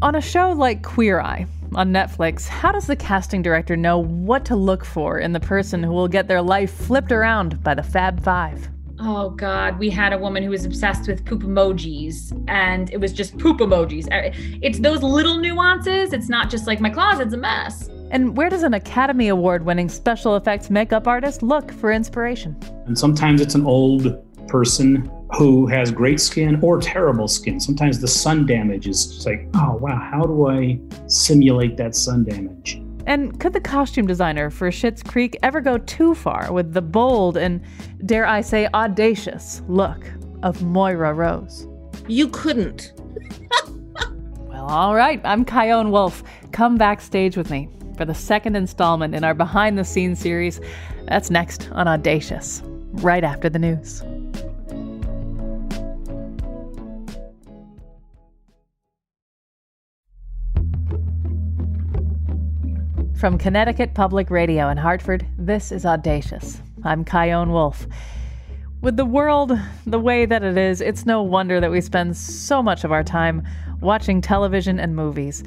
On a show like Queer Eye on Netflix, how does the casting director know what to look for in the person who will get their life flipped around by the Fab Five? Oh God, we had a woman who was obsessed with poop emojis, and it was just poop emojis. Uh, it's those little nuances. It's not just like my closet's a mess. And where does an Academy Award winning special effects makeup artist look for inspiration? And sometimes it's an old person who has great skin or terrible skin. Sometimes the sun damage is just like, oh, wow, how do I simulate that sun damage? And could the costume designer for Schitt's Creek ever go too far with the bold and, dare I say, audacious look of Moira Rose? You couldn't. well, all right. I'm Chion Wolf. Come backstage with me for the second installment in our behind the scenes series. That's next on Audacious, right after the news. From Connecticut Public Radio in Hartford, this is Audacious. I'm Chion Wolf. With the world the way that it is, it's no wonder that we spend so much of our time watching television and movies.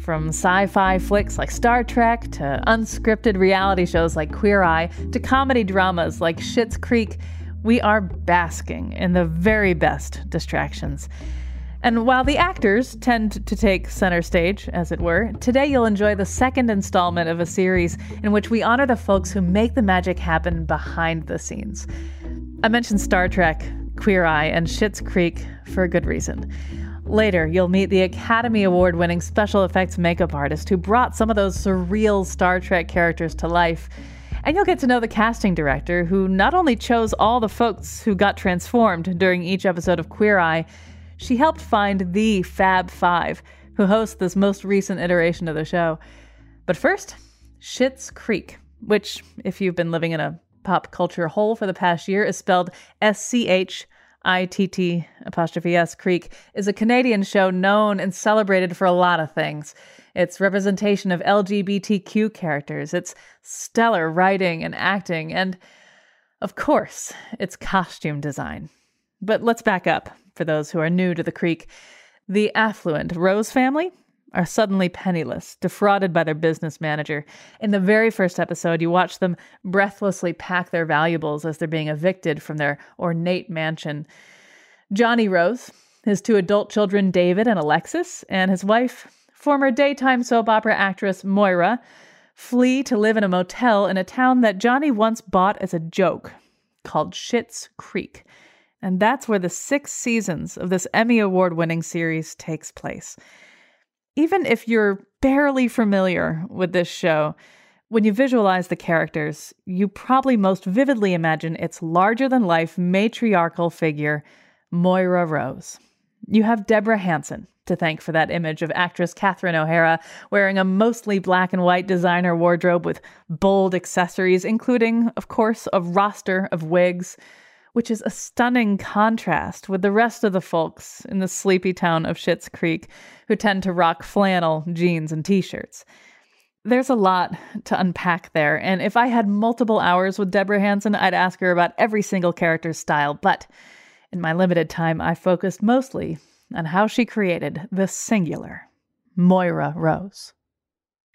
From sci fi flicks like Star Trek to unscripted reality shows like Queer Eye to comedy dramas like Schitt's Creek, we are basking in the very best distractions. And while the actors tend to take center stage, as it were, today you'll enjoy the second installment of a series in which we honor the folks who make the magic happen behind the scenes. I mentioned Star Trek, Queer Eye, and Schitt's Creek for a good reason. Later, you'll meet the Academy Award winning special effects makeup artist who brought some of those surreal Star Trek characters to life. And you'll get to know the casting director who not only chose all the folks who got transformed during each episode of Queer Eye, she helped find the Fab Five, who host this most recent iteration of the show. But first, Schitt's Creek, which, if you've been living in a pop culture hole for the past year, is spelled S C H I T T apostrophe S Creek, is a Canadian show known and celebrated for a lot of things. Its representation of LGBTQ characters, its stellar writing and acting, and, of course, its costume design. But let's back up for those who are new to the creek. The affluent Rose family are suddenly penniless, defrauded by their business manager. In the very first episode, you watch them breathlessly pack their valuables as they're being evicted from their ornate mansion. Johnny Rose, his two adult children, David and Alexis, and his wife, former daytime soap opera actress Moira, flee to live in a motel in a town that Johnny once bought as a joke called Schitt's Creek. And that's where the six seasons of this Emmy Award winning series takes place. Even if you're barely familiar with this show, when you visualize the characters, you probably most vividly imagine its larger than life matriarchal figure, Moira Rose. You have Deborah Hanson to thank for that image of actress Catherine O'Hara wearing a mostly black and white designer wardrobe with bold accessories, including, of course, a roster of wigs which is a stunning contrast with the rest of the folks in the sleepy town of Schitt's Creek who tend to rock flannel, jeans, and t shirts. There's a lot to unpack there, and if I had multiple hours with Deborah Hanson, I'd ask her about every single character's style, but in my limited time, I focused mostly on how she created the singular Moira Rose.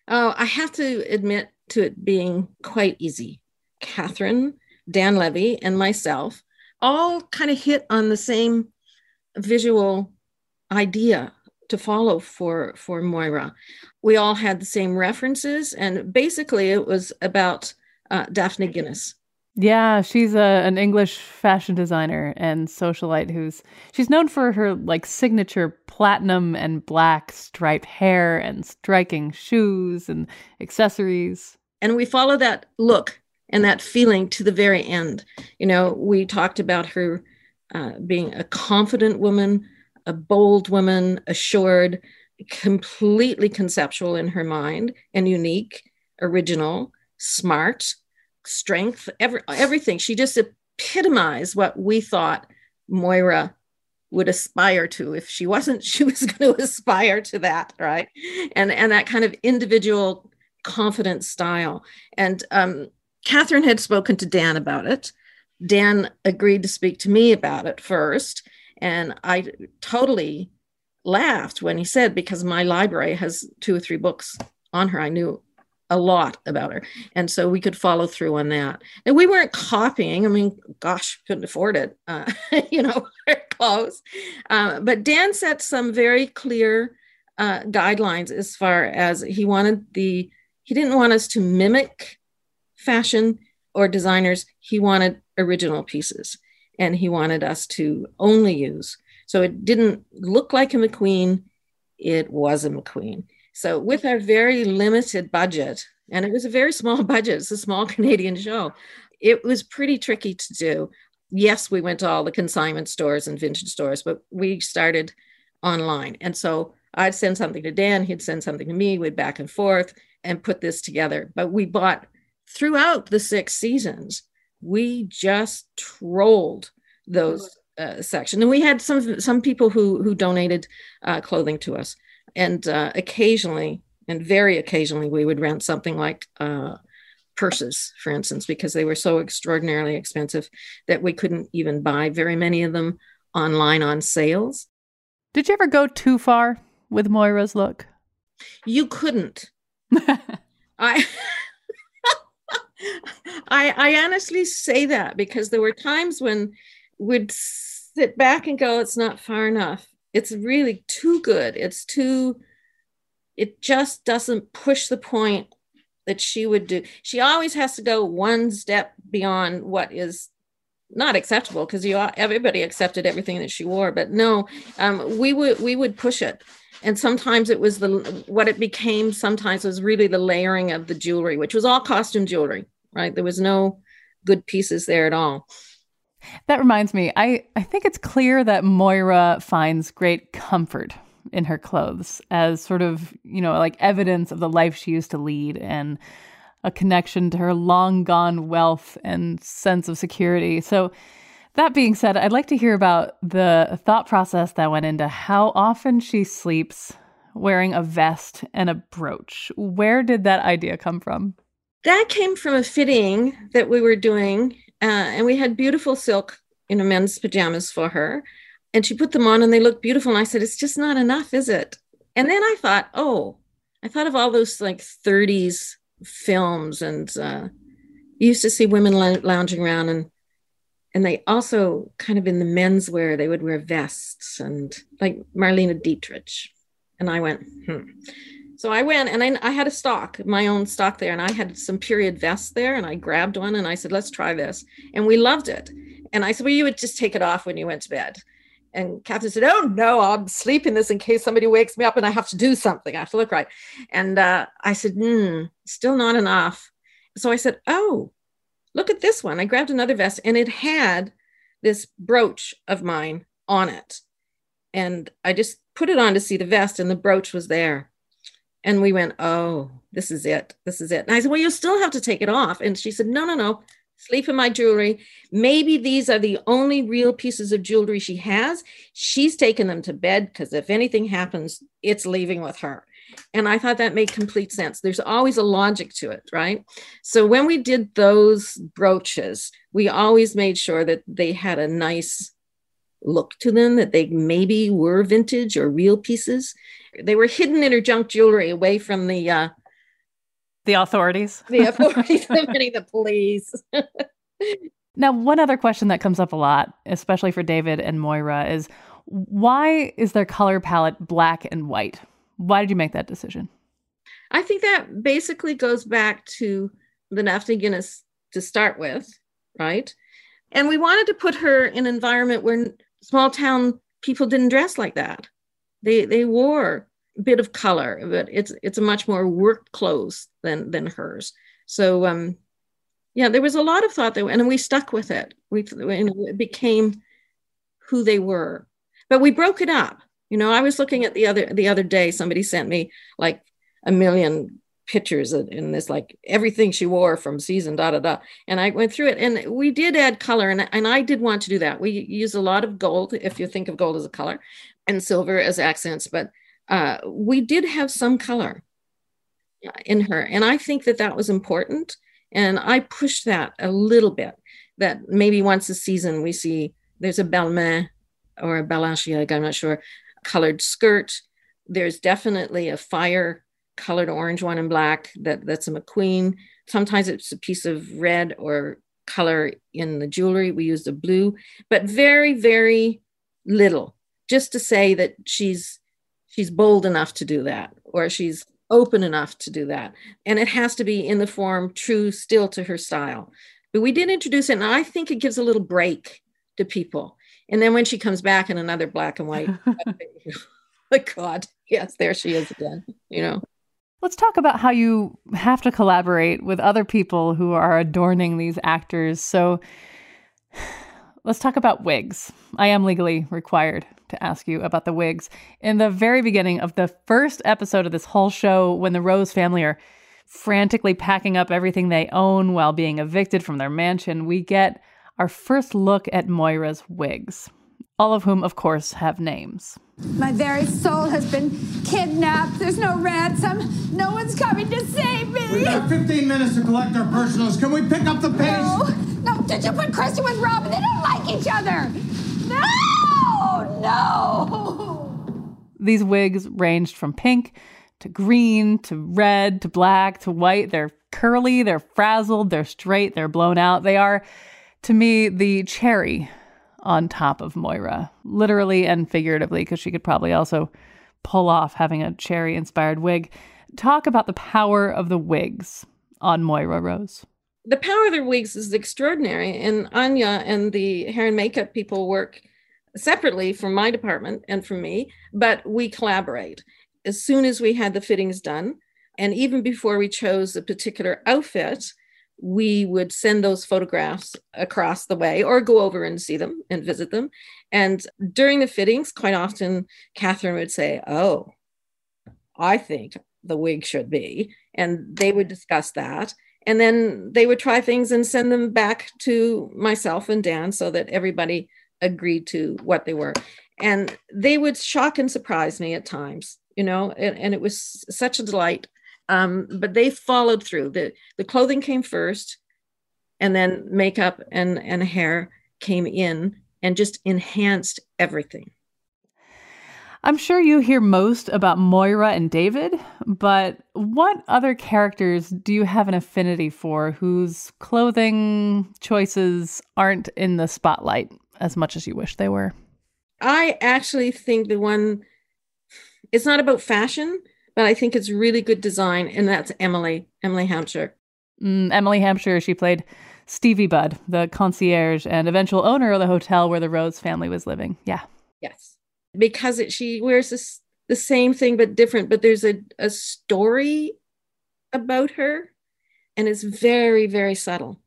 Oh, I have to admit to it being quite easy. Catherine, Dan Levy, and myself all kind of hit on the same visual idea to follow for for Moira. We all had the same references, and basically it was about uh, Daphne Guinness. Yeah, she's a, an English fashion designer and socialite who's she's known for her like signature platinum and black striped hair and striking shoes and accessories. And we follow that look and that feeling to the very end. You know, we talked about her uh, being a confident woman, a bold woman, assured, completely conceptual in her mind and unique, original, smart, strength, every, everything. She just epitomized what we thought Moira would aspire to if she wasn't she was going to aspire to that right and and that kind of individual confident style and um, catherine had spoken to dan about it dan agreed to speak to me about it first and i totally laughed when he said because my library has two or three books on her i knew a lot about her. And so we could follow through on that. And we weren't copying. I mean, gosh, couldn't afford it, uh, you know, clothes. Uh, but Dan set some very clear uh, guidelines as far as he wanted the, he didn't want us to mimic fashion or designers. He wanted original pieces and he wanted us to only use. So it didn't look like a McQueen. It was a McQueen. So, with our very limited budget, and it was a very small budget, it's a small Canadian show, it was pretty tricky to do. Yes, we went to all the consignment stores and vintage stores, but we started online. And so I'd send something to Dan, he'd send something to me, we'd back and forth and put this together. But we bought throughout the six seasons, we just trolled those uh, sections. And we had some some people who who donated uh, clothing to us. And uh, occasionally and very occasionally we would rent something like uh, purses for instance because they were so extraordinarily expensive that we couldn't even buy very many of them online on sales. Did you ever go too far with moira's look? You couldn't. I I, I honestly say that because there were times when we'd sit back and go, it's not far enough it's really too good. It's too, it just doesn't push the point that she would do. She always has to go one step beyond what is not acceptable because you everybody accepted everything that she wore but no um, we would we would push it and sometimes it was the what it became sometimes was really the layering of the jewelry which was all costume jewelry right there was no good pieces there at all that reminds me, I, I think it's clear that Moira finds great comfort in her clothes as sort of, you know, like evidence of the life she used to lead and a connection to her long gone wealth and sense of security. So, that being said, I'd like to hear about the thought process that went into how often she sleeps wearing a vest and a brooch. Where did that idea come from? That came from a fitting that we were doing uh, and we had beautiful silk, you know, men's pajamas for her. And she put them on and they looked beautiful. And I said, It's just not enough, is it? And then I thought, Oh, I thought of all those like 30s films and uh, you used to see women lounging around and and they also kind of in the menswear they would wear vests and like Marlene Dietrich and I went hmm so I went and I, I, had a stock, my own stock there, and I had some period vests there, and I grabbed one and I said, "Let's try this," and we loved it. And I said, "Well, you would just take it off when you went to bed." And Catherine said, "Oh no, I'm sleeping this in case somebody wakes me up and I have to do something. I have to look right." And uh, I said, "Hmm, still not enough." So I said, "Oh, look at this one." I grabbed another vest, and it had this brooch of mine on it, and I just put it on to see the vest, and the brooch was there and we went, oh, this is it. This is it. And I said, well, you'll still have to take it off. And she said, no, no, no. Sleep in my jewelry. Maybe these are the only real pieces of jewelry she has. She's taken them to bed because if anything happens, it's leaving with her. And I thought that made complete sense. There's always a logic to it, right? So when we did those brooches, we always made sure that they had a nice look to them, that they maybe were vintage or real pieces. They were hidden in her junk jewelry away from the uh, the authorities. The authorities, the police. now, one other question that comes up a lot, especially for David and Moira, is why is their color palette black and white? Why did you make that decision? I think that basically goes back to the Daphne Guinness to start with, right? And we wanted to put her in an environment where small town people didn't dress like that. They they wore a bit of color, but it's it's a much more work clothes than than hers. So um, yeah, there was a lot of thought there, and we stuck with it. We it became who they were, but we broke it up. You know, I was looking at the other the other day. Somebody sent me like a million pictures in this like everything she wore from season da da da and i went through it and we did add color and, and i did want to do that we use a lot of gold if you think of gold as a color and silver as accents but uh, we did have some color in her and i think that that was important and i pushed that a little bit that maybe once a season we see there's a Balmain or a Balenciaga, I'm not sure, colored skirt. There's definitely a fire colored orange one and black that, that's a McQueen. Sometimes it's a piece of red or color in the jewelry. We use the blue, but very, very little, just to say that she's she's bold enough to do that, or she's open enough to do that. And it has to be in the form true still to her style. But we did introduce it, and I think it gives a little break to people. And then when she comes back in another black and white, like God, yes, there she is again, you know. Let's talk about how you have to collaborate with other people who are adorning these actors. So let's talk about wigs. I am legally required to ask you about the wigs. In the very beginning of the first episode of this whole show, when the Rose family are frantically packing up everything they own while being evicted from their mansion, we get our first look at Moira's wigs, all of whom, of course, have names. My very soul has been kidnapped. There's no ransom. No one's coming to save me. We've got 15 minutes to collect our personals. Can we pick up the pace? No, no. Did you put Christy with Robin? They don't like each other. No, no. These wigs ranged from pink to green to red to black to white. They're curly, they're frazzled, they're straight, they're blown out. They are to me, the cherry on top of Moira, literally and figuratively, because she could probably also pull off having a cherry inspired wig. Talk about the power of the wigs on Moira Rose. The power of the wigs is extraordinary. And Anya and the hair and makeup people work separately from my department and from me, but we collaborate. As soon as we had the fittings done, and even before we chose a particular outfit, we would send those photographs across the way or go over and see them and visit them. And during the fittings, quite often, Catherine would say, Oh, I think the wig should be. And they would discuss that. And then they would try things and send them back to myself and Dan so that everybody agreed to what they were. And they would shock and surprise me at times, you know, and, and it was such a delight um, but they followed through. The, the clothing came first, and then makeup and, and hair came in and just enhanced everything. I'm sure you hear most about Moira and David, but what other characters do you have an affinity for whose clothing choices aren't in the spotlight as much as you wish they were? I actually think the one, it's not about fashion, but I think it's really good design, and that's Emily, Emily Hampshire. Mm, Emily Hampshire, she played Stevie Budd, the concierge and eventual owner of the hotel where the Rose family was living. Yeah. Yes. Because it, she wears this, the same thing but different, but there's a, a story about her, and it's very, very subtle.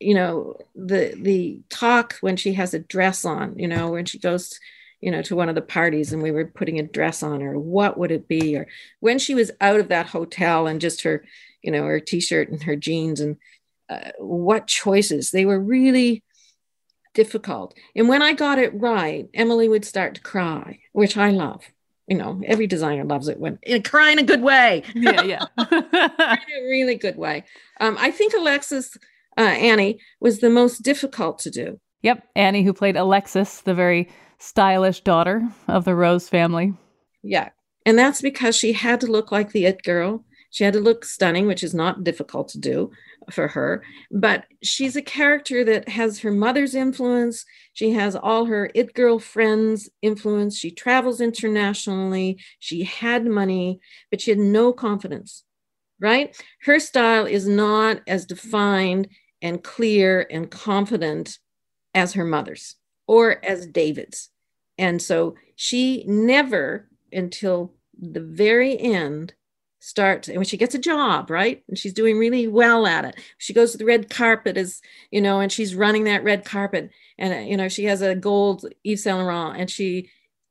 You know, the the talk when she has a dress on, you know, when she goes you know, to one of the parties and we were putting a dress on her, what would it be? Or when she was out of that hotel and just her, you know, her t-shirt and her jeans and uh, what choices they were really difficult. And when I got it right, Emily would start to cry, which I love. You know, every designer loves it when in cry in a good way. Yeah, yeah. in a really good way. Um, I think Alexis uh, Annie was the most difficult to do. Yep, Annie, who played Alexis, the very stylish daughter of the Rose family. Yeah. And that's because she had to look like the it girl. She had to look stunning, which is not difficult to do for her. But she's a character that has her mother's influence. She has all her it girl friends' influence. She travels internationally. She had money, but she had no confidence, right? Her style is not as defined and clear and confident as her mother's or as David's. And so she never, until the very end, starts and when she gets a job right and she's doing really well at it she goes to the red carpet as you know and she's running that red carpet and you know she has a gold Yves Saint Laurent and she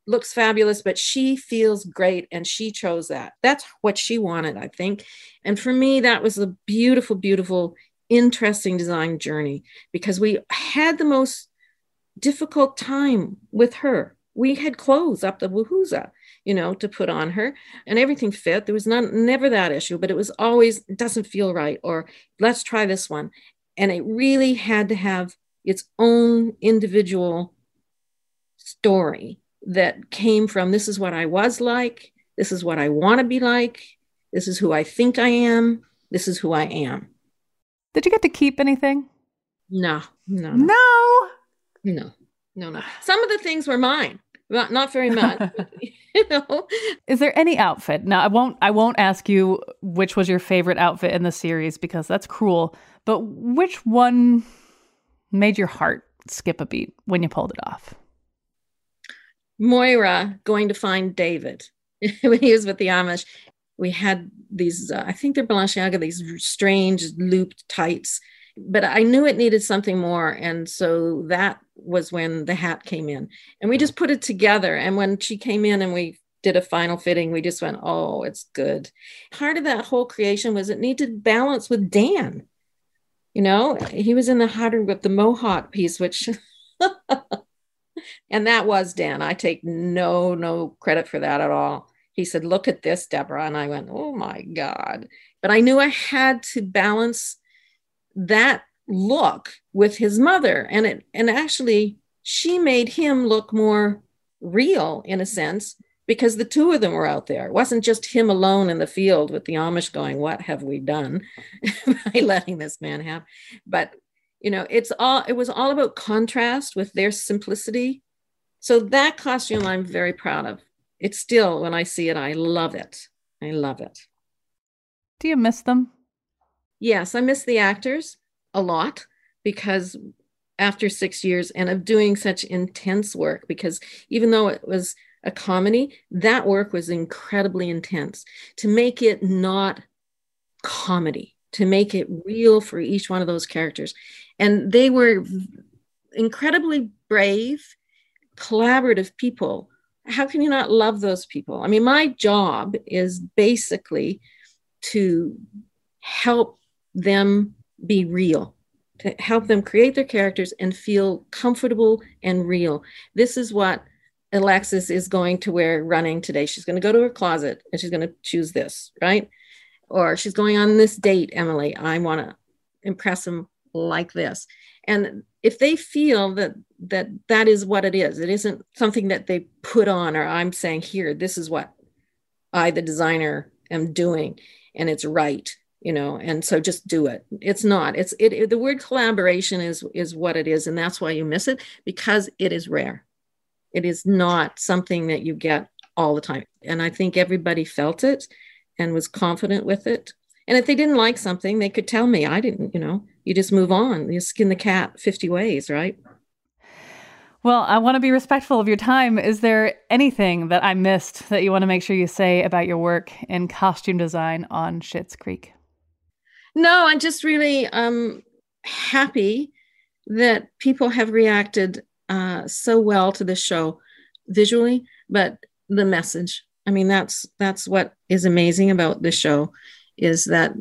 looks fabulous, but she feels great and she chose that. That's what she wanted, I think. And for me, that was a beautiful, beautiful, interesting design journey because we had the most difficult time with her. We had clothes up the woohooza, you know, to put on her, and everything fit. There was none, never that issue, but it was always it doesn't feel right, or let's try this one. And it really had to have its own individual story that came from this is what I was like, this is what I want to be like, this is who I think I am, this is who I am. Did you get to keep anything? No, no, No. no, no, no. Some of the things were mine, not not very much. but, you know, Is there any outfit? Now I won't I won't ask you which was your favorite outfit in the series because that's cruel, but which one made your heart skip a beat when you pulled it off? Moira going to find David when he was with the Amish. We had these, uh, I think they're Balenciaga, these strange looped tights, but I knew it needed something more. And so that was when the hat came in. And we just put it together. And when she came in and we did a final fitting, we just went, oh, it's good. Part of that whole creation was it needed balance with Dan. You know, he was in the harder with the Mohawk piece, which and that was Dan. I take no no credit for that at all. He said, "Look at this, Deborah," and I went, "Oh my god!" But I knew I had to balance that look with his mother, and it and actually she made him look more real in a sense because the two of them were out there. It wasn't just him alone in the field with the Amish going, "What have we done by letting this man have?" But you know, it's all it was all about contrast with their simplicity. So that costume I'm very proud of. It's still when I see it, I love it. I love it. Do you miss them? Yes, I miss the actors a lot because after six years and of doing such intense work, because even though it was a comedy, that work was incredibly intense to make it not comedy, to make it real for each one of those characters. And they were incredibly brave, collaborative people. How can you not love those people? I mean, my job is basically to help them be real, to help them create their characters and feel comfortable and real. This is what Alexis is going to wear running today. She's going to go to her closet and she's going to choose this, right? Or she's going on this date, Emily. I want to impress them like this. And if they feel that that that is what it is, it isn't something that they put on or I'm saying here, this is what I, the designer, am doing, and it's right you know and so just do it. It's not it's it, it, the word collaboration is is what it is and that's why you miss it because it is rare. It is not something that you get all the time and i think everybody felt it and was confident with it. And if they didn't like something they could tell me. I didn't you know you just move on. You skin the cat 50 ways right? Well, I want to be respectful of your time. Is there anything that I missed that you want to make sure you say about your work in costume design on Schitt's Creek? No, I'm just really um, happy that people have reacted uh, so well to this show visually, but the message. I mean, that's that's what is amazing about this show, is that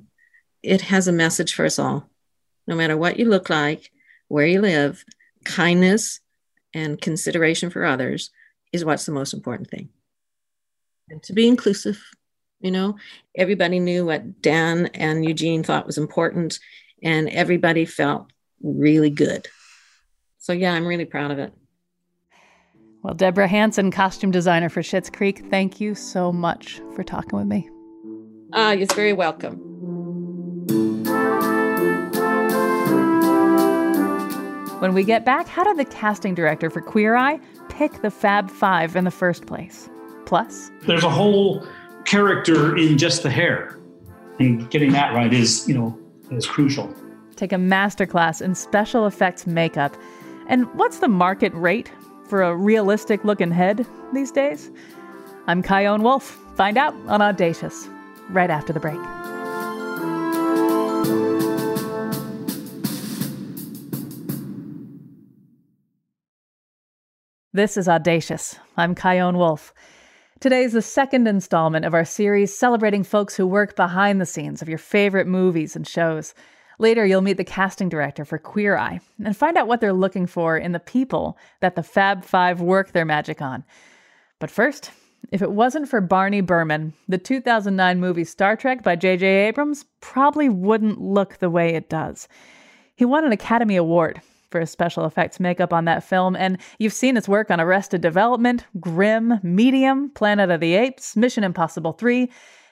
it has a message for us all. No matter what you look like, where you live, kindness and consideration for others is what's the most important thing. And to be inclusive, you know, everybody knew what Dan and Eugene thought was important, and everybody felt really good. So, yeah, I'm really proud of it. Well, Deborah Hanson, costume designer for Schitt's Creek, thank you so much for talking with me. Ah, you're very welcome. When we get back, how did the casting director for Queer Eye pick the Fab Five in the first place? Plus, There's a whole character in just the hair, and getting that right is, you know, is crucial. take a masterclass in special effects makeup. And what's the market rate for a realistic looking head these days? I'm Chion Wolf. Find out on Audacious right after the break. This is Audacious. I'm Chion Wolf. Today is the second installment of our series celebrating folks who work behind the scenes of your favorite movies and shows. Later, you'll meet the casting director for Queer Eye and find out what they're looking for in the people that the Fab Five work their magic on. But first, if it wasn't for Barney Burman, the 2009 movie Star Trek by J.J. Abrams probably wouldn't look the way it does. He won an Academy Award for his special effects makeup on that film, and you've seen his work on Arrested Development, Grimm, Medium, Planet of the Apes, Mission Impossible 3,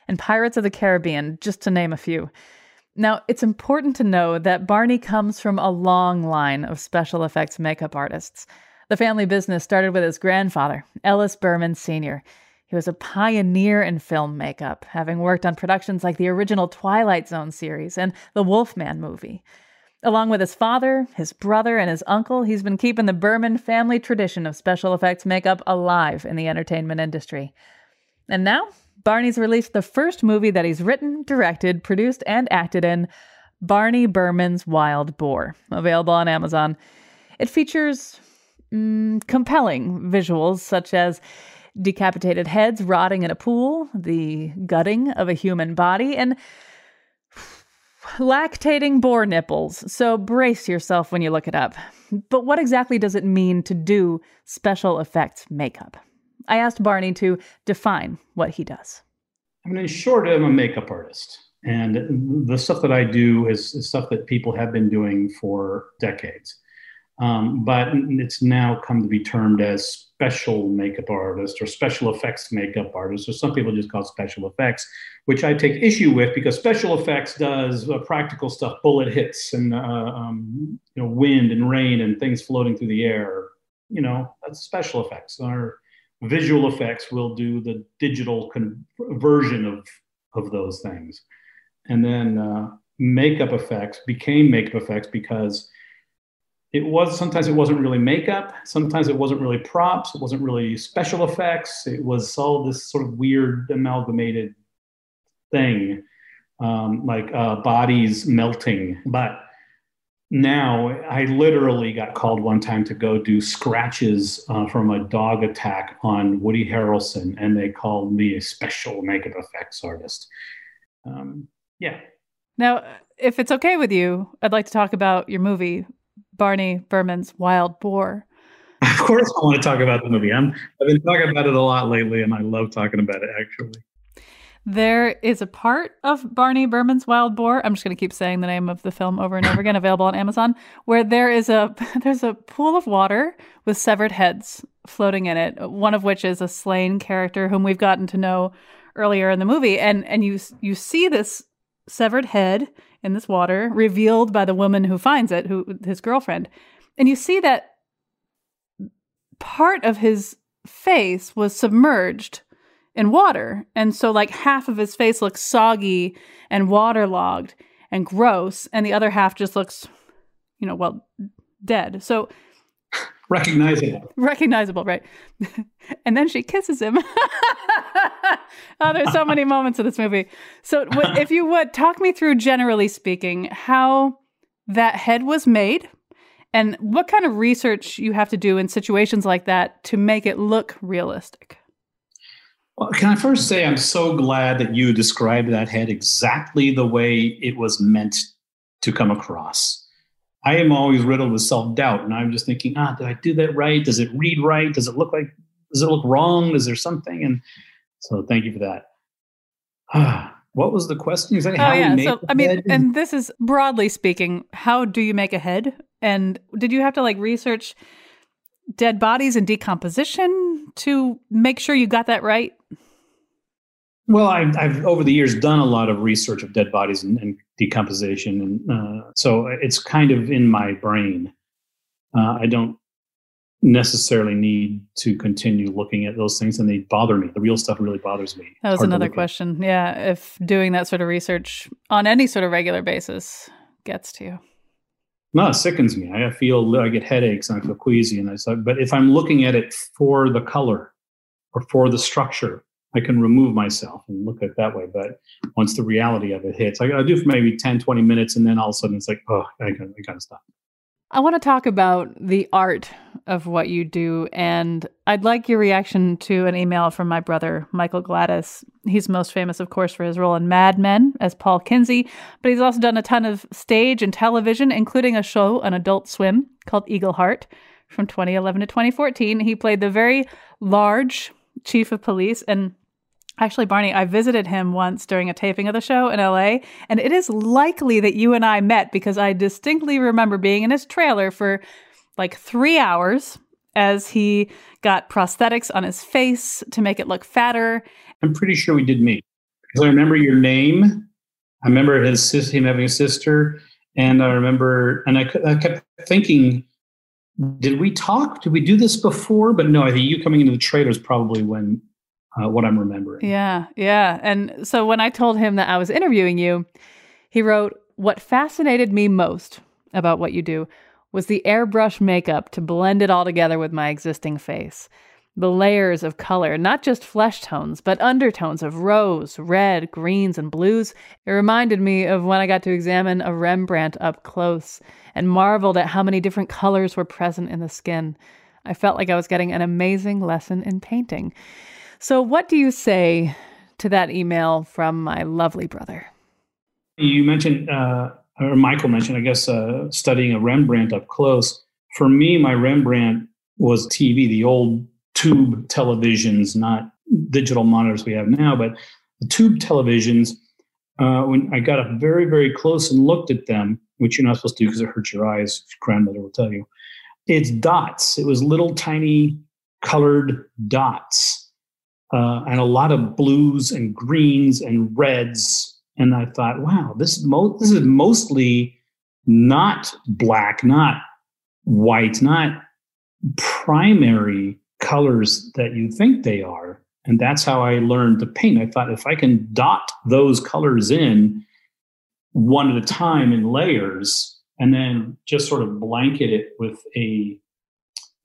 and Pirates of the Caribbean, just to name a few. Now, it's important to know that Barney comes from a long line of special effects makeup artists. The family business started with his grandfather, Ellis Burman Sr. He was a pioneer in film makeup, having worked on productions like the original Twilight Zone series and the Wolfman movie. Along with his father, his brother, and his uncle, he's been keeping the Burman family tradition of special effects makeup alive in the entertainment industry. And now, Barney's released the first movie that he's written, directed, produced, and acted in Barney Burman's Wild Boar, available on Amazon. It features mm, compelling visuals such as decapitated heads rotting in a pool, the gutting of a human body, and lactating boar nipples, so brace yourself when you look it up. But what exactly does it mean to do special effects makeup? I asked Barney to define what he does. I mean, in short, I'm a makeup artist. And the stuff that I do is, is stuff that people have been doing for decades. Um, but it's now come to be termed as special makeup artist or special effects makeup artist, or some people just call it special effects, which I take issue with because special effects does uh, practical stuff, bullet hits and uh, um, you know wind and rain and things floating through the air. You know that's special effects. Our visual effects will do the digital conversion of of those things, and then uh, makeup effects became makeup effects because it was sometimes it wasn't really makeup sometimes it wasn't really props it wasn't really special effects it was all this sort of weird amalgamated thing um, like uh, bodies melting. But now i literally got called one time to go do scratches uh, from a dog attack on woody harrelson and they called me a special makeup effects artist. Um, yeah. Now if it's okay with you i'd like to talk about your movie Barney Burman's Wild Boar. Of course, I want to talk about the movie. I'm, I've been talking about it a lot lately, and I love talking about it actually. There is a part of Barney Burman's Wild Boar. I'm just going to keep saying the name of the film over and over again, available on Amazon, where there is a there's a pool of water with severed heads floating in it. One of which is a slain character whom we've gotten to know earlier in the movie, and and you you see this severed head in this water, revealed by the woman who finds it, who his girlfriend. And you see that part of his face was submerged in water. And so like half of his face looks soggy and waterlogged and gross and the other half just looks you know, well, dead. So recognizable. Recognizable, right? and then she kisses him. oh, there's so many moments in this movie. So, if you would talk me through, generally speaking, how that head was made, and what kind of research you have to do in situations like that to make it look realistic. Well, can I first say I'm so glad that you described that head exactly the way it was meant to come across. I am always riddled with self doubt, and I'm just thinking, ah, did I do that right? Does it read right? Does it look like? Does it look wrong? Is there something? And so, thank you for that. What was the question exactly? Oh yeah, so I mean, and this is broadly speaking, how do you make a head? And did you have to like research dead bodies and decomposition to make sure you got that right? Well, I've, I've, over the years done a lot of research of dead bodies and, and decomposition, and uh, so it's kind of in my brain. Uh, I don't necessarily need to continue looking at those things, and they bother me. The real stuff really bothers me. That was another question. At. Yeah, if doing that sort of research on any sort of regular basis gets to you. No, it sickens me. I feel I get headaches and I feel queasy, and I so. But if I'm looking at it for the color or for the structure I can remove myself and look at it that way. But once the reality of it hits, I, I do for maybe 10, 20 minutes, and then all of a sudden it's like, oh, I gotta, I got to stop. I want to talk about the art of what you do, and I'd like your reaction to an email from my brother, Michael Gladis. He's most famous, of course, for his role in Mad Men as Paul Kinsey, but he's also done a ton of stage and television, including a show on Adult Swim called Eagle Heart from 2011 to 2014. He played the very large chief of police, and Actually, Barney, I visited him once during a taping of the show in LA, and it is likely that you and I met because I distinctly remember being in his trailer for like three hours as he got prosthetics on his face to make it look fatter. I'm pretty sure we did meet because I remember your name. I remember his him having a sister, and I remember, and I, I kept thinking, did we talk? Did we do this before? But no, I think you coming into the trailer is probably when uh, what I'm remembering. Yeah, yeah. And so when I told him that I was interviewing you, he wrote, What fascinated me most about what you do was the airbrush makeup to blend it all together with my existing face. The layers of color, not just flesh tones, but undertones of rose, red, greens, and blues. It reminded me of when I got to examine a Rembrandt up close and marveled at how many different colors were present in the skin. I felt like I was getting an amazing lesson in painting. So, what do you say to that email from my lovely brother? You mentioned, uh, or Michael mentioned, I guess, uh, studying a Rembrandt up close. For me, my Rembrandt was TV, the old tube televisions, not digital monitors we have now, but the tube televisions. Uh, when I got up very, very close and looked at them, which you're not supposed to do because it hurts your eyes, grandmother will tell you, it's dots. It was little tiny colored dots uh, and a lot of blues and greens and reds. And I thought, wow, this, mo- this is mostly not black, not white, not primary colors that you think they are. And that's how I learned to paint. I thought if I can dot those colors in one at a time in layers and then just sort of blanket it with a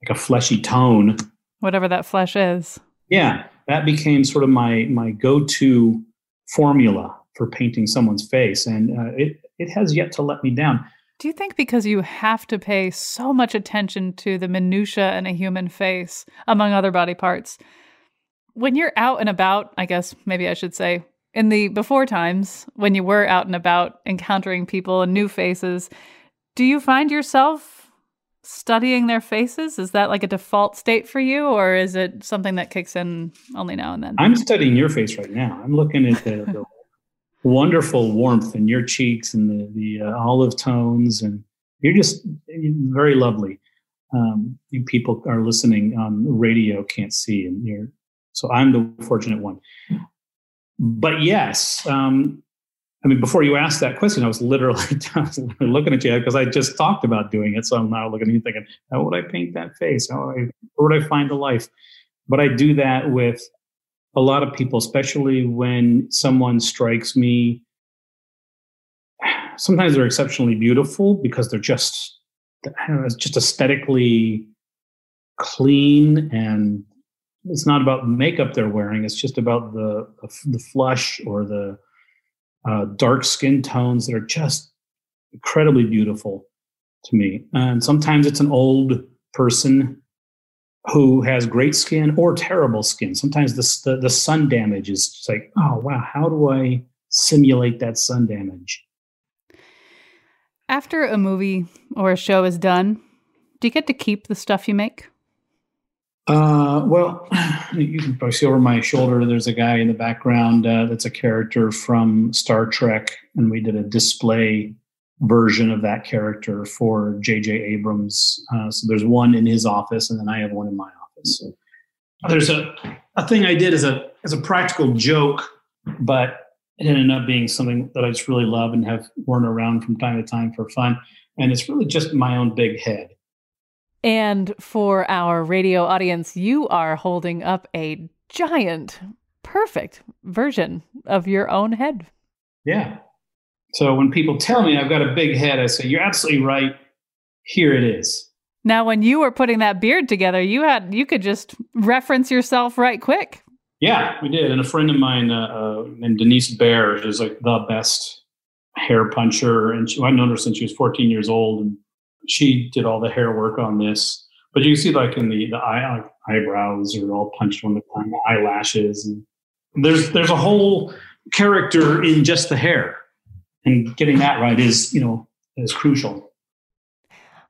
like a fleshy tone whatever that flesh is yeah that became sort of my my go-to formula for painting someone's face. And uh, it it has yet to let me down. Do you think because you have to pay so much attention to the minutia in a human face among other body parts when you're out and about i guess maybe i should say in the before times when you were out and about encountering people and new faces do you find yourself studying their faces? Is that like a default state for you, or is it something that kicks in only now and then? I'm studying your face right now. I'm looking at the, the wonderful warmth in your cheeks and the, the uh, olive tones, and you're just very lovely. Um, you people are listening on radio can't see, and you're so I'm the fortunate one. But yes, um, I mean, before you asked that question, I was literally, looking at you because I just talked about doing it. So I'm now looking at you thinking, how would I paint that face? How would I, where would I find the life? But I do that with a lot of people, especially when someone strikes me. Sometimes they're exceptionally beautiful because they're just, I don't know, it's just aesthetically clean and it's not about makeup they're wearing. It's just about the, the flush or the, uh, dark skin tones that are just incredibly beautiful to me. And sometimes it's an old person who has great skin or terrible skin. Sometimes the, the, the sun damage is just like, oh, wow, how do I simulate that sun damage? After a movie or a show is done, do you get to keep the stuff you make? Uh, well, you can probably see over my shoulder. There's a guy in the background uh, that's a character from Star Trek, and we did a display version of that character for J.J. Abrams. Uh, so there's one in his office, and then I have one in my office. So there's a a thing I did as a as a practical joke, but it ended up being something that I just really love and have worn around from time to time for fun. And it's really just my own big head. And for our radio audience, you are holding up a giant, perfect version of your own head. Yeah. So when people tell me I've got a big head, I say, You're absolutely right. Here it is. Now, when you were putting that beard together, you had you could just reference yourself right quick. Yeah, we did. And a friend of mine uh, uh, named Denise Bear is like the best hair puncher, and she, I've known her since she was 14 years old. And she did all the hair work on this. But you can see like in the the eye, like eyebrows are all punched a time, eyelashes, and there's there's a whole character in just the hair, and getting that right is you know is crucial.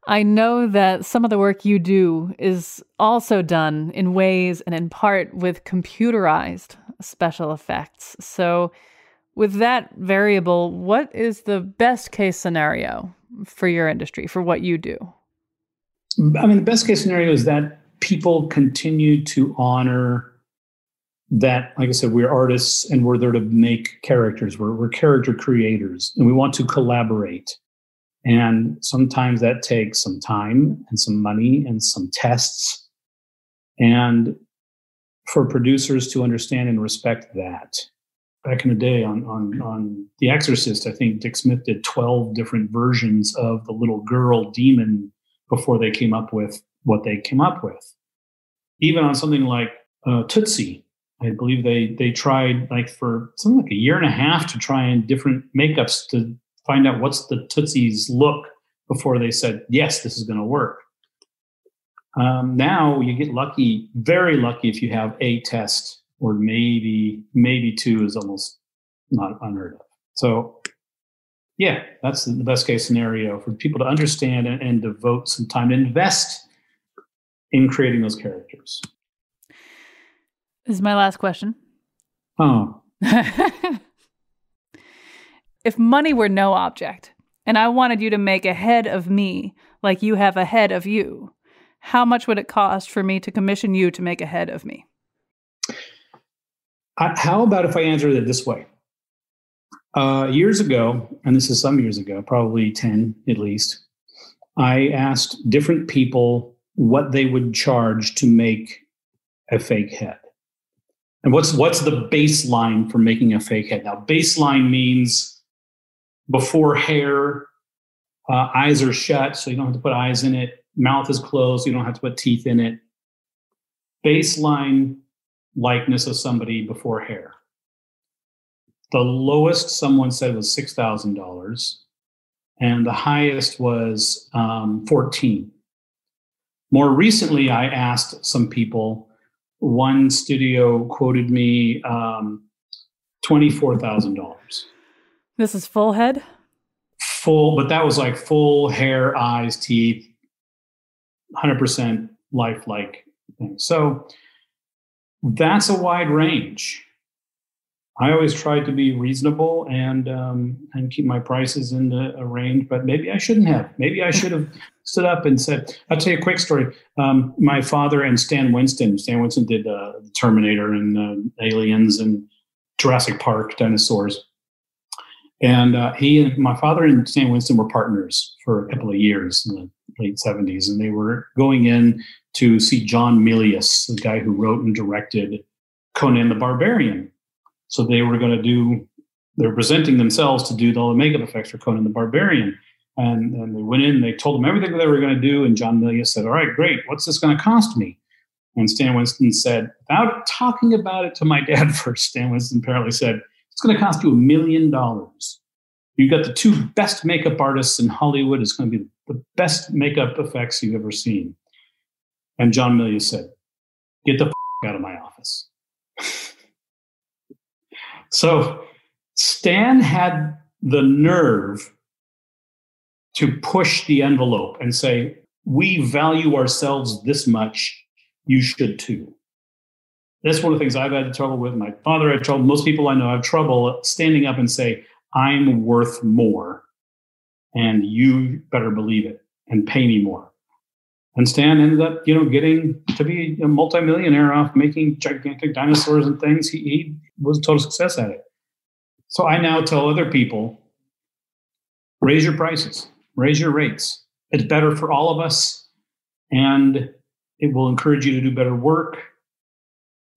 I know that some of the work you do is also done in ways and in part with computerized special effects. So, with that variable, what is the best case scenario for your industry, for what you do? I mean, the best case scenario is that people continue to honor that, like I said, we're artists and we're there to make characters. We're, we're character creators and we want to collaborate. And sometimes that takes some time and some money and some tests. And for producers to understand and respect that. Back in the day on, on, on The Exorcist, I think Dick Smith did 12 different versions of the little girl demon before they came up with what they came up with. Even on something like uh, Tootsie, I believe they they tried like for something like a year and a half to try and different makeups to find out what's the Tootsie's look before they said, yes, this is going to work. Um, now you get lucky, very lucky if you have a test or maybe, maybe two is almost not unheard of. So yeah, that's the best case scenario for people to understand and, and devote some time to invest in creating those characters. This is my last question. Oh. if money were no object, and I wanted you to make a head of me like you have a head of you, how much would it cost for me to commission you to make a head of me? Uh, how about if I answer it this way? Uh, years ago, and this is some years ago, probably 10 at least, I asked different people what they would charge to make a fake head. And what's what's the baseline for making a fake head? Now, baseline means before hair, uh, eyes are shut, so you don't have to put eyes in it. Mouth is closed, you don't have to put teeth in it. Baseline likeness of somebody before hair. The lowest someone said was six thousand dollars, and the highest was um, fourteen. More recently, I asked some people. One studio quoted me um, twenty-four thousand dollars. This is full head? Full, but that was like full hair, eyes, teeth, 100% lifelike thing. So that's a wide range. I always try to be reasonable and um, and keep my prices in the, a range, but maybe I shouldn't have. Maybe I should have stood up and said, "I'll tell you a quick story." Um, my father and Stan Winston. Stan Winston did uh, Terminator and uh, Aliens and Jurassic Park dinosaurs. And uh, he and my father and Stan Winston were partners for a couple of years in the late 70s. And they were going in to see John Milius, the guy who wrote and directed Conan the Barbarian. So they were going to do, they're presenting themselves to do all the makeup effects for Conan the Barbarian. And, and they went in, they told them everything they were going to do. And John Milius said, All right, great. What's this going to cost me? And Stan Winston said, without talking about it to my dad first, Stan Winston apparently said, it's going to cost you a million dollars. You've got the two best makeup artists in Hollywood. It's going to be the best makeup effects you've ever seen. And John Milius said, Get the f- out of my office. so Stan had the nerve to push the envelope and say, We value ourselves this much. You should too that's one of the things I've had trouble with. My father had trouble. Most people I know have trouble standing up and say, I'm worth more. And you better believe it and pay me more. And Stan ended up, you know, getting to be a multimillionaire off making gigantic dinosaurs and things. He, he was a total success at it. So I now tell other people, raise your prices, raise your rates. It's better for all of us. And it will encourage you to do better work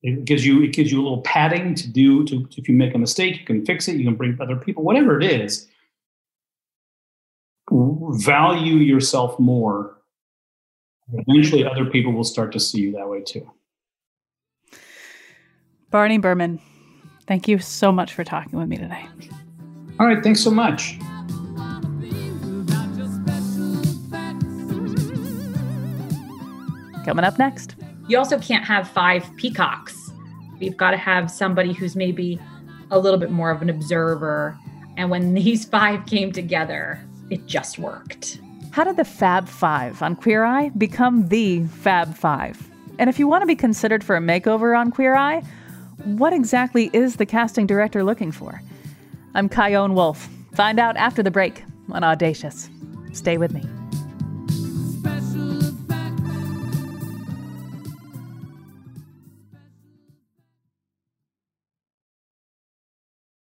it gives you it gives you a little padding to do to if you make a mistake, you can fix it. You can bring other people, whatever it is. Value yourself more. Eventually, other people will start to see you that way too. Barney Burman, thank you so much for talking with me today. All right, thanks so much. Coming up next. You also can't have five peacocks. You've got to have somebody who's maybe a little bit more of an observer. And when these five came together, it just worked. How did the Fab Five on Queer Eye become the Fab Five? And if you want to be considered for a makeover on Queer Eye, what exactly is the casting director looking for? I'm Chion Wolf. Find out after the break on Audacious. Stay with me.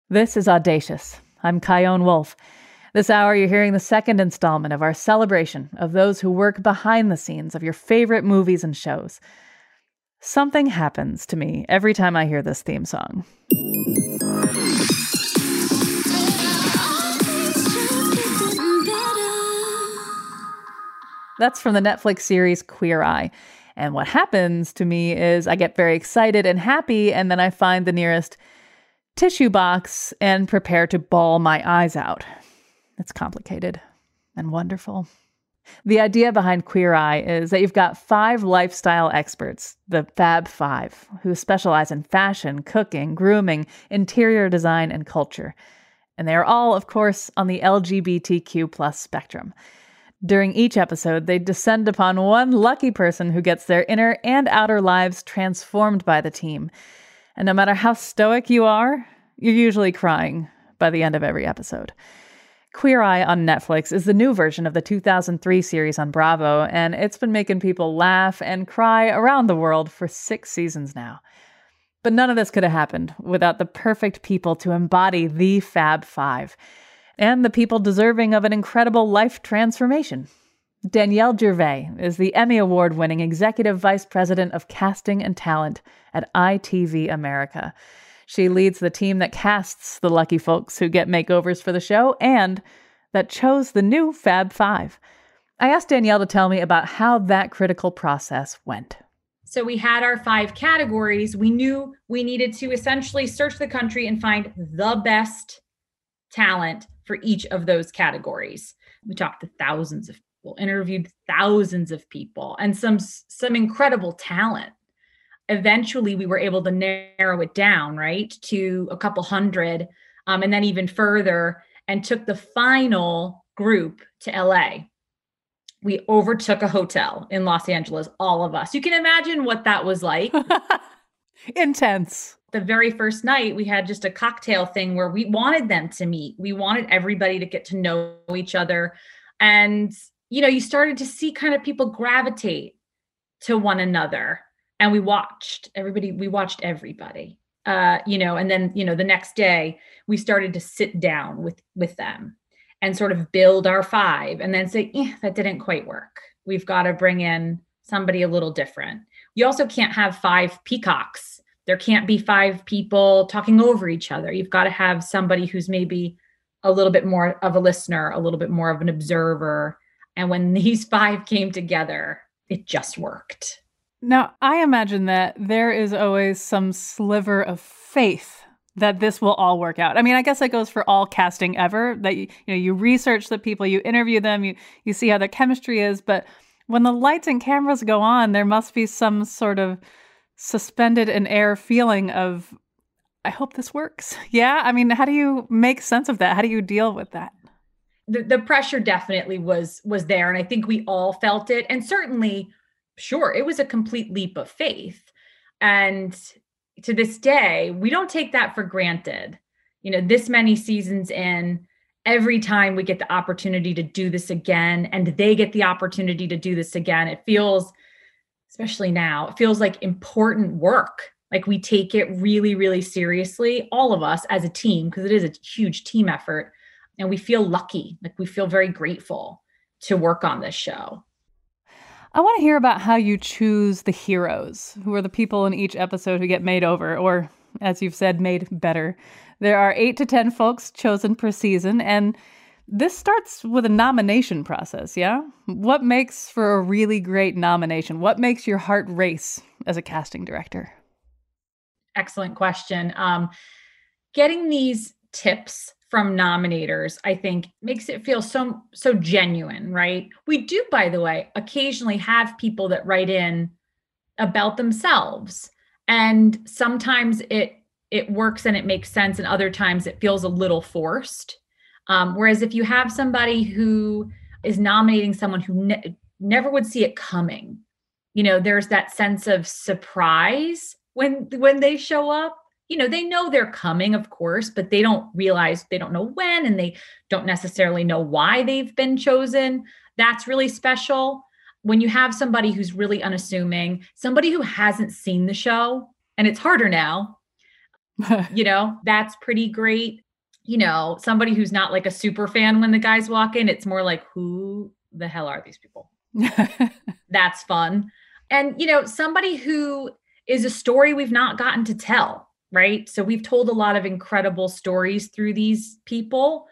This is Audacious. I'm Chion Wolf. This hour, you're hearing the second installment of our celebration of those who work behind the scenes of your favorite movies and shows. Something happens to me every time I hear this theme song. That's from the Netflix series Queer Eye. And what happens to me is I get very excited and happy, and then I find the nearest tissue box and prepare to bawl my eyes out. It's complicated and wonderful. The idea behind Queer Eye is that you've got five lifestyle experts, the Fab Five, who specialize in fashion, cooking, grooming, interior design, and culture. And they are all, of course, on the LGBTQ plus spectrum. During each episode, they descend upon one lucky person who gets their inner and outer lives transformed by the team. And no matter how stoic you are, you're usually crying by the end of every episode. Queer Eye on Netflix is the new version of the 2003 series on Bravo, and it's been making people laugh and cry around the world for six seasons now. But none of this could have happened without the perfect people to embody the Fab Five and the people deserving of an incredible life transformation. Danielle Gervais is the Emmy Award winning Executive Vice President of Casting and Talent at ITV America. She leads the team that casts the lucky folks who get makeovers for the show and that chose the new Fab Five. I asked Danielle to tell me about how that critical process went. So we had our five categories. We knew we needed to essentially search the country and find the best talent for each of those categories. We talked to thousands of people, interviewed thousands of people, and some some incredible talent. Eventually, we were able to narrow it down, right, to a couple hundred, um, and then even further, and took the final group to LA. We overtook a hotel in Los Angeles, all of us. You can imagine what that was like. Intense the very first night we had just a cocktail thing where we wanted them to meet we wanted everybody to get to know each other and you know you started to see kind of people gravitate to one another and we watched everybody we watched everybody uh you know and then you know the next day we started to sit down with with them and sort of build our five and then say eh, that didn't quite work we've got to bring in somebody a little different you also can't have five peacocks there can't be five people talking over each other. You've got to have somebody who's maybe a little bit more of a listener, a little bit more of an observer. And when these five came together, it just worked. Now, I imagine that there is always some sliver of faith that this will all work out. I mean, I guess that goes for all casting ever that you, you know, you research the people, you interview them, you you see how their chemistry is, but when the lights and cameras go on, there must be some sort of suspended in air feeling of I hope this works. Yeah, I mean, how do you make sense of that? How do you deal with that? The, the pressure definitely was was there and I think we all felt it and certainly sure it was a complete leap of faith and to this day we don't take that for granted you know this many seasons in every time we get the opportunity to do this again and they get the opportunity to do this again it feels especially now, it feels like important work. Like we take it really, really seriously, all of us as a team, because it is a huge team effort. And we feel lucky, like we feel very grateful to work on this show. I want to hear about how you choose the heroes, who are the people in each episode who get made over, or as you've said, made better. There are eight to 10 folks chosen per season, and this starts with a nomination process, yeah? What makes for a really great nomination? What makes your heart race as a casting director? Excellent question. Um, getting these tips from nominators i think makes it feel so so genuine right? We do by the way occasionally have people that write in about themselves and sometimes it it works and it makes sense and other times it feels a little forced. Um, whereas if you have somebody who is nominating someone who ne- never would see it coming you know there's that sense of surprise when when they show up you know, they know they're coming, of course, but they don't realize they don't know when and they don't necessarily know why they've been chosen. That's really special. When you have somebody who's really unassuming, somebody who hasn't seen the show, and it's harder now, you know, that's pretty great. You know, somebody who's not like a super fan when the guys walk in, it's more like, who the hell are these people? that's fun. And, you know, somebody who is a story we've not gotten to tell right? So we've told a lot of incredible stories through these people,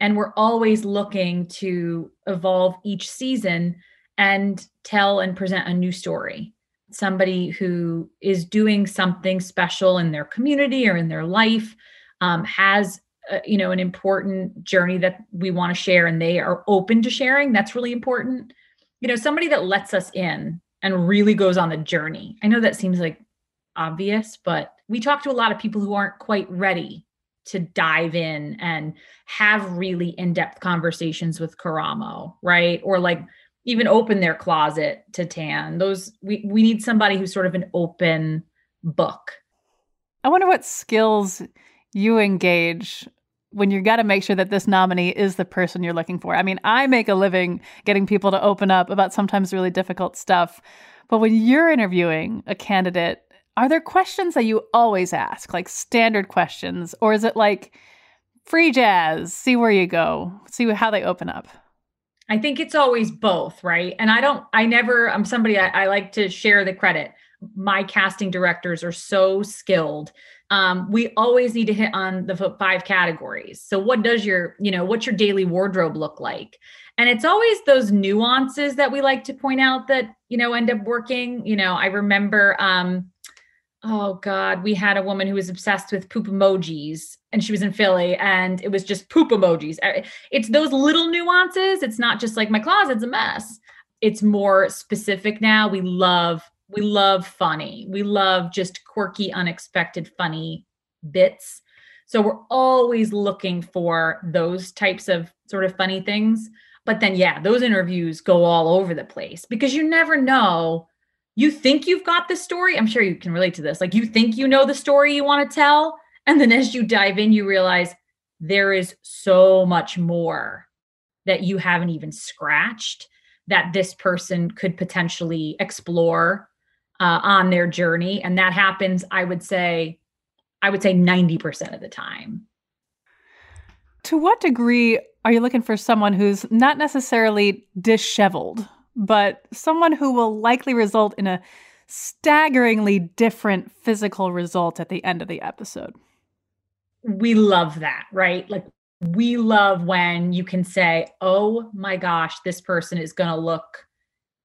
and we're always looking to evolve each season and tell and present a new story. Somebody who is doing something special in their community or in their life um, has uh, you know an important journey that we want to share and they are open to sharing that's really important you know somebody that lets us in and really goes on the journey i know that seems like obvious but we talk to a lot of people who aren't quite ready to dive in and have really in-depth conversations with Karamo, right? Or like even open their closet to Tan. Those we we need somebody who's sort of an open book. I wonder what skills you engage when you've got to make sure that this nominee is the person you're looking for. I mean, I make a living getting people to open up about sometimes really difficult stuff. But when you're interviewing a candidate are there questions that you always ask, like standard questions, or is it like free jazz, see where you go, see how they open up? I think it's always both, right? And I don't, I never, I'm somebody I, I like to share the credit. My casting directors are so skilled. Um, we always need to hit on the five categories. So, what does your, you know, what's your daily wardrobe look like? And it's always those nuances that we like to point out that, you know, end up working. You know, I remember, um, oh god we had a woman who was obsessed with poop emojis and she was in philly and it was just poop emojis. Er, it's those little nuances it's not just like my closet's a mess. It's more specific now. We love we love funny. We love just quirky unexpected funny bits. So we're always looking for those types of sort of funny things. But then yeah those interviews go all over the place because you never know you think you've got the story. I'm sure you can relate to this. Like you think you know the story you want to tell. And then as you dive in, you realize there is so much more that you haven't even scratched that this person could potentially explore uh, on their journey. And that happens, I would say, I would say 90% of the time. To what degree are you looking for someone who's not necessarily disheveled? But someone who will likely result in a staggeringly different physical result at the end of the episode. We love that, right? Like, we love when you can say, oh my gosh, this person is going to look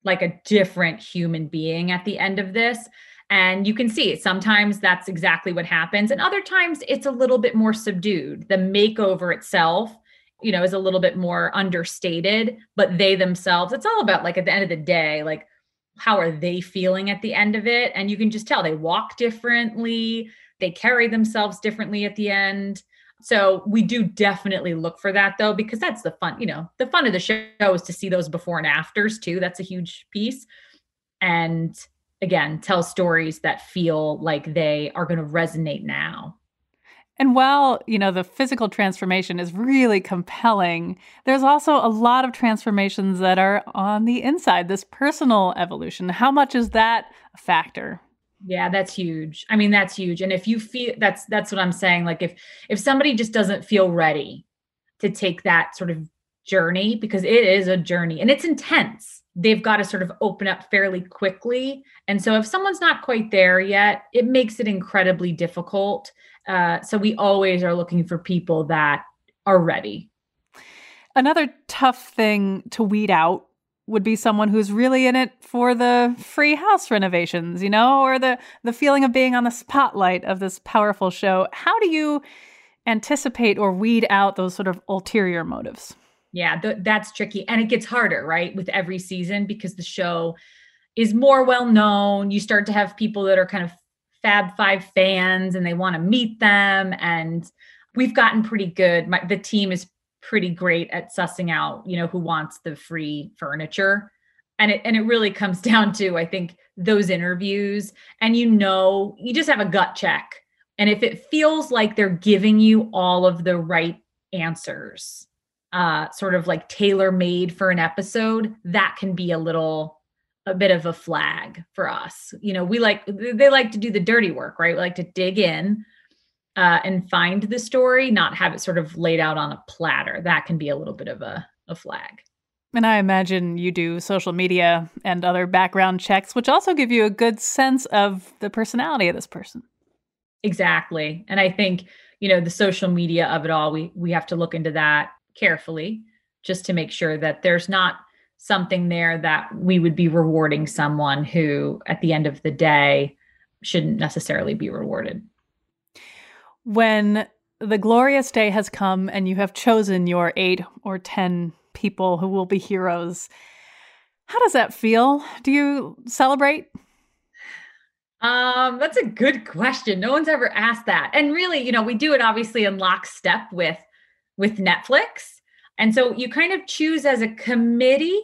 like a different human being at the end of this. And you can see sometimes that's exactly what happens. And other times it's a little bit more subdued. The makeover itself you know is a little bit more understated but they themselves it's all about like at the end of the day like how are they feeling at the end of it? And you can just tell they walk differently they carry themselves differently at the end. So we do definitely look for that though because that's the fun you know the fun of the show is to see those before and afters too. That's a huge piece. And again tell stories that feel like they are going to resonate now and while, you know, the physical transformation is really compelling, there's also a lot of transformations that are on the inside, this personal evolution. How much is that a factor? Yeah, that's huge. I mean, that's huge. And if you feel that's that's what I'm saying, like if if somebody just doesn't feel ready to take that sort of journey because it is a journey and it's intense they've got to sort of open up fairly quickly. And so if someone's not quite there yet, it makes it incredibly difficult. Uh, so we always are looking for people that are ready. Another tough thing to weed out would be someone who's really in it for the free house renovations, you know, or the the feeling of being on the spotlight of this powerful show. How do you anticipate or weed out those sort of ulterior motives? Yeah, th- that's tricky. And it gets harder, right, with every season because the show is more well known. You start to have people that are kind of Fab Five fans and they want to meet them. And we've gotten pretty good. My, the team is pretty great at sussing out, you know, who wants the free furniture. And it and it really comes down to, I think, those interviews. And you know, you just have a gut check. And if it feels like they're giving you all of the right answers, uh, sort of like tailor made for an episode, that can be a little a bit of a flag for us. You know, we like they like to do the dirty work, right? We like to dig in uh, and find the story, not have it sort of laid out on a platter. That can be a little bit of a, a flag. And I imagine you do social media and other background checks, which also give you a good sense of the personality of this person. Exactly. And I think, you know, the social media of it all, we we have to look into that carefully just to make sure that there's not something there that we would be rewarding someone who at the end of the day shouldn't necessarily be rewarded. When the glorious day has come and you have chosen your 8 or 10 people who will be heroes, how does that feel? Do you celebrate? Um, that's a good question. No one's ever asked that. And really, you know, we do it obviously in lockstep with with Netflix. And so you kind of choose as a committee,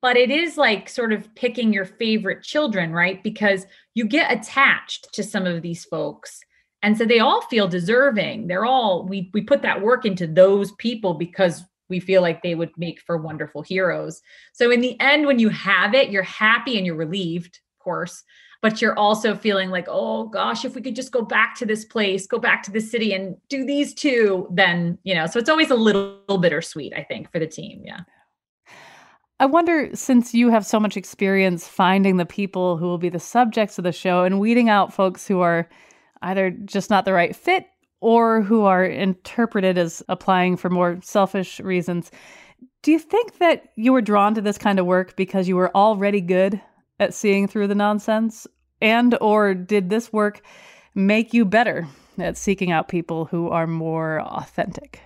but it is like sort of picking your favorite children, right? Because you get attached to some of these folks. And so they all feel deserving. They're all we we put that work into those people because we feel like they would make for wonderful heroes. So in the end when you have it, you're happy and you're relieved, of course but you're also feeling like, oh gosh, if we could just go back to this place, go back to the city and do these two, then, you know, so it's always a little bittersweet, I think, for the team. Yeah. I wonder, since you have so much experience finding the people who will be the subjects of the show and weeding out folks who are either just not the right fit or who are interpreted as applying for more selfish reasons, do you think that you were drawn to this kind of work because you were already good at seeing through the nonsense? And or did this work make you better at seeking out people who are more authentic?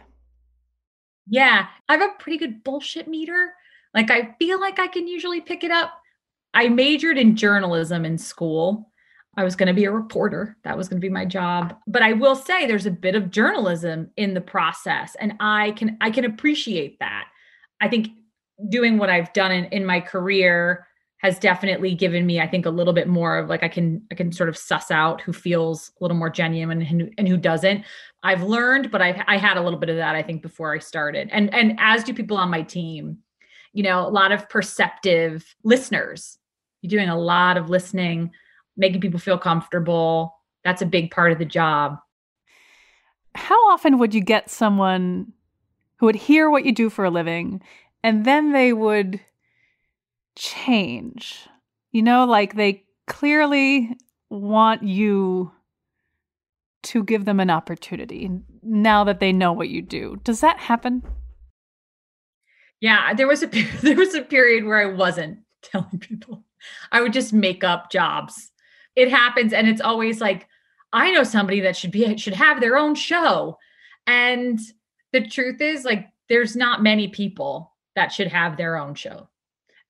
Yeah, I have a pretty good bullshit meter. Like I feel like I can usually pick it up. I majored in journalism in school. I was going to be a reporter. That was going to be my job. But I will say there's a bit of journalism in the process and I can I can appreciate that. I think doing what I've done in, in my career has definitely given me i think a little bit more of like i can i can sort of suss out who feels a little more genuine and, and who doesn't. I've learned but i've i had a little bit of that i think before i started. And and as do people on my team you know a lot of perceptive listeners. You're doing a lot of listening making people feel comfortable. That's a big part of the job. How often would you get someone who would hear what you do for a living and then they would change. You know, like they clearly want you to give them an opportunity now that they know what you do. Does that happen? Yeah, there was a there was a period where I wasn't telling people. I would just make up jobs. It happens and it's always like I know somebody that should be should have their own show. And the truth is like there's not many people that should have their own show.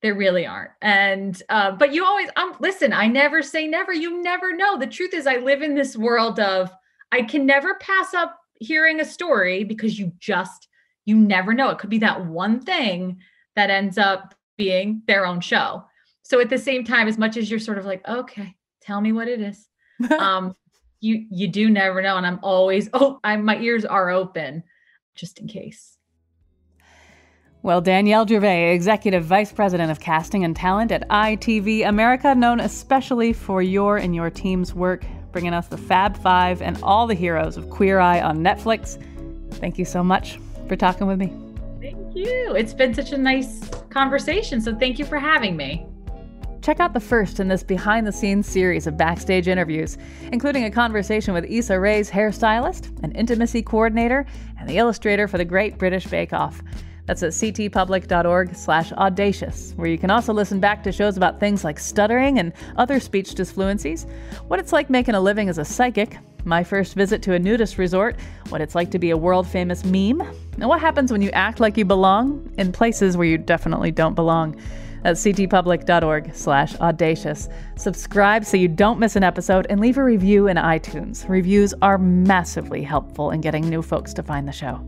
There really aren't. And uh, but you always um listen, I never say never. You never know. The truth is I live in this world of I can never pass up hearing a story because you just you never know. It could be that one thing that ends up being their own show. So at the same time, as much as you're sort of like, okay, tell me what it is. um, you you do never know. And I'm always, oh, I'm my ears are open just in case. Well, Danielle Gervais, Executive Vice President of Casting and Talent at ITV America, known especially for your and your team's work bringing us the Fab Five and all the heroes of Queer Eye on Netflix. Thank you so much for talking with me. Thank you. It's been such a nice conversation. So thank you for having me. Check out the first in this behind the scenes series of backstage interviews, including a conversation with Issa Rae's hairstylist, an intimacy coordinator, and the illustrator for the Great British Bake Off. That's at ctpublic.org slash audacious, where you can also listen back to shows about things like stuttering and other speech disfluencies, what it's like making a living as a psychic, my first visit to a nudist resort, what it's like to be a world famous meme, and what happens when you act like you belong in places where you definitely don't belong. That's ctpublic.org slash audacious. Subscribe so you don't miss an episode and leave a review in iTunes. Reviews are massively helpful in getting new folks to find the show.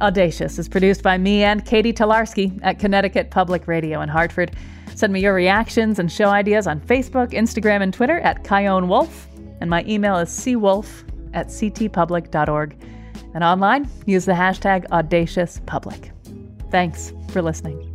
Audacious is produced by me and Katie Tolarski at Connecticut Public Radio in Hartford. Send me your reactions and show ideas on Facebook, Instagram, and Twitter at Chion Wolf. And my email is cwolf at ctpublic.org. And online, use the hashtag AudaciousPublic. Thanks for listening.